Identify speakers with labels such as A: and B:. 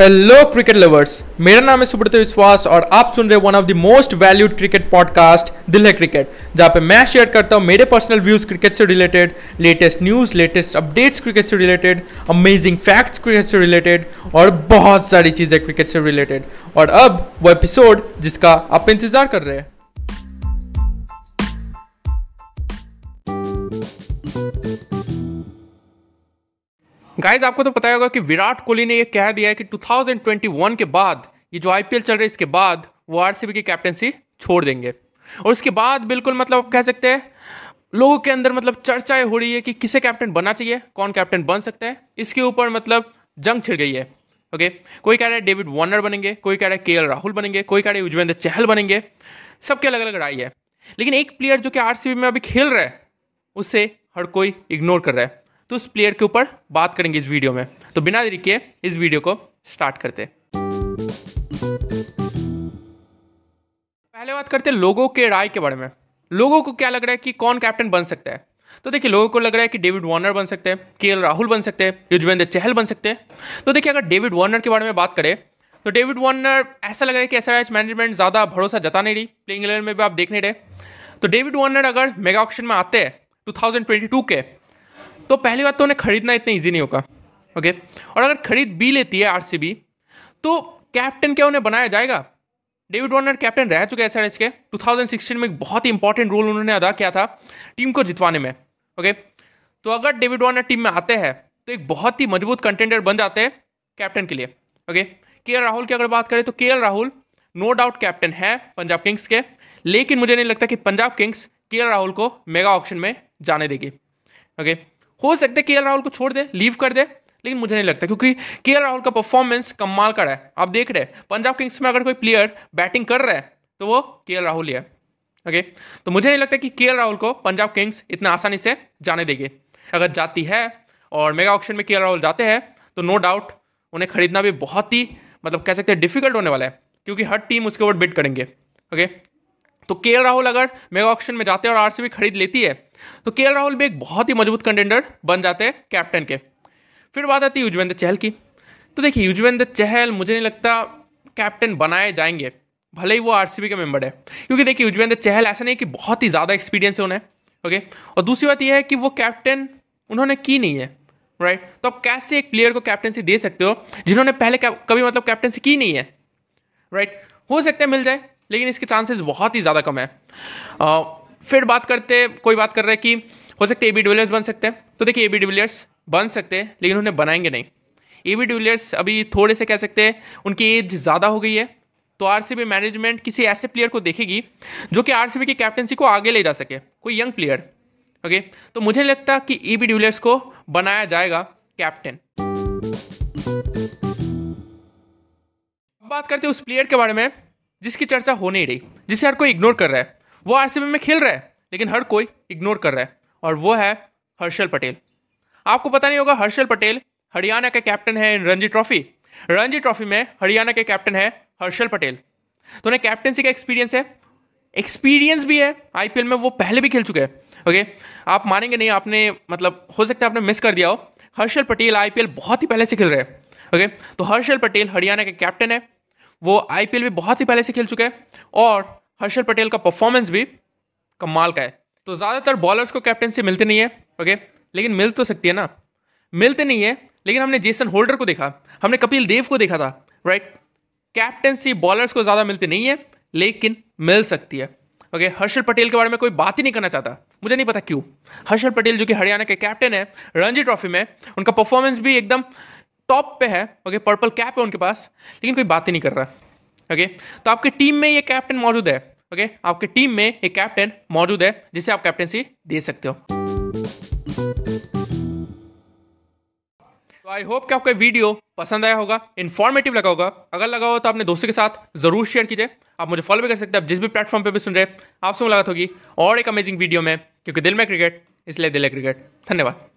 A: Hello cricket lovers मेरा नाम है सुब्रत विश्वास और आप सुन रहे one of the most valued cricket podcast दिल है क्रिकेट जहाँ पे मैं शेयर करता हूँ मेरे पर्सनल व्यूज़ क्रिकेट से related latest news latest updates cricket से रिलेटेड अमेजिंग फैक्ट्स क्रिकेट से रिलेटेड और बहुत सारी चीज़ें क्रिकेट से रिलेटेड और अब वो एपिसोड जिसका आप इंतज़ार कर रहे हैं। गाइज़ आपको तो पता होगा कि विराट कोहली ने ये कह दिया है कि 2021 के बाद, ये जो आईपीएल चल रहा है, इसके बाद वो आरसीबी की कैप्टनसी छोड़ देंगे। और उसके बाद बिल्कुल मतलब कह सकते हैं, लोगों के अंदर मतलब चर्चाएँ हो रही है कि किसे कैप्टन बनना चाहिए, कौन कैप्टन बन सकता है, इसके ऊपर मतलब जंग छिड़ गई है। ओके कोई कह रहा है डेविड वार्नर बनेंगे, कोई कह रहा है के राहुल बनेंगे, कोई कह रहा है युजवेंद्र चहल बनेंगे। सबके अलग अलग राय है। लेकिन एक प्लेयर जो कि आरसीबी में अभी खेल रहा है, उसे हर कोई इग्नोर कर रहा है। तो उस प्लेयर के ऊपर बात करेंगे इस वीडियो में। तो बिना देरी के इस वीडियो को स्टार्ट करते पहले बात करते हैं लोगों के राय के बारे में। लोगों को क्या लग रहा है कि कौन कैप्टन बन सकता है? तो देखिए, लोगों को लग रहा है कि डेविड वार्नर बन सकते हैं के राहुल बन सकते हैं युजवेंद्र चहल बन सकते हैं। तो देखिए, अगर डेविड वार्नर के बारे में बात करें तो डेविड वार्नर ऐसा लग रहा है कि एस मैनेजमेंट ज़्यादा भरोसा जता नहीं रही प्लेइंग इलेवन में भी आप देख नहीं रहे। तो डेविड वार्नर अगर मेगा ऑप्शन में आते हैं 2022 के तो पहली बात तो उन्हें खरीदना इतना ईजी नहीं होगा ओके और अगर खरीद भी लेती है आरसीबी तो कैप्टन क्या उन्हें बनाया जाएगा? डेविड वार्नर कैप्टन रह चुके हैं एस के। 2016 में एक बहुत ही इंपॉर्टेंट रोल उन्होंने अदा किया था टीम को जितवाने में ओके तो अगर डेविड वार्नर टीम में आते हैं तो एक बहुत ही मज़बूत कंटेंडर बन जाते हैं कैप्टन के लिए ओके के राहुल की अगर बात करें तो के राहुल नो डाउट कैप्टन है पंजाब किंग्स के, लेकिन मुझे नहीं लगता कि पंजाब किंग्स के राहुल को मेगा ऑप्शन में जाने देगी ओके हो सकता है के राहुल को छोड़ दे लीव कर दे, लेकिन मुझे नहीं लगता, क्योंकि के राहुल का परफॉर्मेंस कमाल का रहा है। आप देख रहे हैं, पंजाब किंग्स में अगर कोई प्लेयर बैटिंग कर रहा है तो वो के राहुल ही है। ओके तो मुझे नहीं लगता कि के राहुल को पंजाब किंग्स इतना आसानी से जाने देगी। अगर जाती है और मेगा ऑप्शन में के राहुल जाते हैं तो नो डाउट उन्हें खरीदना भी बहुत ही मतलब कह सकते हैं डिफ़िकल्ट होने वाला है, क्योंकि हर टीम उसके ऊपर बिड करेंगे। ओके तो के राहुल अगर मेगा ऑप्शन में जाते हैं और आरसीबी खरीद लेती है तो के राहुल भी एक बहुत ही मज़बूत कंटेंडर बन जाते हैं कैप्टन के। फिर बात आती है युजवेंद्र चहल की। तो देखिए, युजवेंद्र चहल मुझे नहीं लगता कैप्टन बनाए जाएँगे, भले ही वो आरसीबी के मेंबर है। क्योंकि देखिए, युजवेंद्र चहल ऐसा नहीं कि बहुत ही ज़्यादा एक्सपीरियंस है उन्हें ओके और दूसरी बात यह है कि वो कैप्टन उन्होंने की नहीं है राइट तो आप कैसे एक प्लेयर को कैप्टनसी दे सकते हो, जिन्होंने पहले कभी मतलब कैप्टनसी की नहीं है राइट हो सकता है मिल जाए लेकिन इसके चांसेस बहुत ही ज़्यादा कम है। आ, फिर बात करते कोई बात कर रहा है कि हो सकते ए बी डिविलियर्स बन सकते हैं। तो देखिए ए बी डिविलियर्स बन सकते हैं लेकिन उन्हें बनाएँगे नहीं। ए बी डिविलियर्स अभी थोड़े से कह सकते हैं उनकी एज ज़्यादा हो गई है। तो आरसीबी मैनेजमेंट किसी ऐसे प्लेयर को देखेगी जो कि आरसीबी की कैप्टनसी को आगे ले जा सके। कोई यंग प्लेयर ओके तो मुझे लगता कि ई बी डिविलियर्स को बनाया जाएगा कैप्टन बात करते हैं उस प्लेयर के बारे में। जिसकी चर्चा हो नहीं रही, जिसे हर कोई इग्नोर कर रहा है। वो आरसीबी में खेल रहा है, लेकिन हर कोई इग्नोर कर रहा है, और वो है हर्षल पटेल। आपको पता नहीं होगा, हर्षल पटेल हरियाणा के कैप्टन है in Ranji trophy. Ranji trophy में हरियाणा के कैप्टन है हर्षल पटेल। तो उन्हें कैप्टनसी का एक्सपीरियंस है। एक्सपीरियंस भी है आईपीएल में वो पहले भी खेल चुके हैं। ओके आप मानेंगे नहीं, आपने मतलब हो सकता है आपने मिस कर दिया हो। हर्षल पटेल आईपीएल बहुत ही पहले से खेल रहे हैं। ओके तो हर्षल पटेल हरियाणा के कैप्टन है। वो आईपीएल भी बहुत ही पहले से खेल चुके हैं और हर्षल पटेल का परफॉर्मेंस भी कमाल का है। तो ज़्यादातर बॉलर्स को कैप्टनसी मिलती नहीं है ओके लेकिन मिल तो सकती है ना। मिलते नहीं है, लेकिन हमने जेसन होल्डर को देखा, हमने कपिल देव को देखा था राइट कैप्टनसी बॉलर्स को ज़्यादा मिलती नहीं है, लेकिन मिल सकती है ओके हर्षल पटेल के बारे में कोई बात ही नहीं करना चाहता। मुझे नहीं पता क्यों। हर्षल पटेल जो कि हरियाणा के कैप्टन है, रणजी ट्रॉफी में, उनका परफॉर्मेंस भी एकदम टॉप पे है, ओके, पर्पल कैप है उनके पास, लेकिन कोई बात ही नहीं कर रहा, ओके? तो आपकी टीम में ये कैप्टन मौजूद है, ओके? आपकी टीम में एक कैप्टन मौजूद है, जिसे आप कैप्टनसी दे सकते हो। तो आई होप कि आपका वीडियो पसंद आया होगा इन्फॉर्मेटिव लगा होगा। अगर लगा हो तो अपने दोस्तों के साथ ज़रूर शेयर कीजिए। आप मुझे फॉलो भी कर सकते हैं, आप जिस भी प्लेटफॉर्म पे भी सुन रहे हैं, आपसे मुलाकात होगी और एक अमेजिंग वीडियो में, क्योंकि दिल में क्रिकेट इसलिए दिल है क्रिकेट धन्यवाद।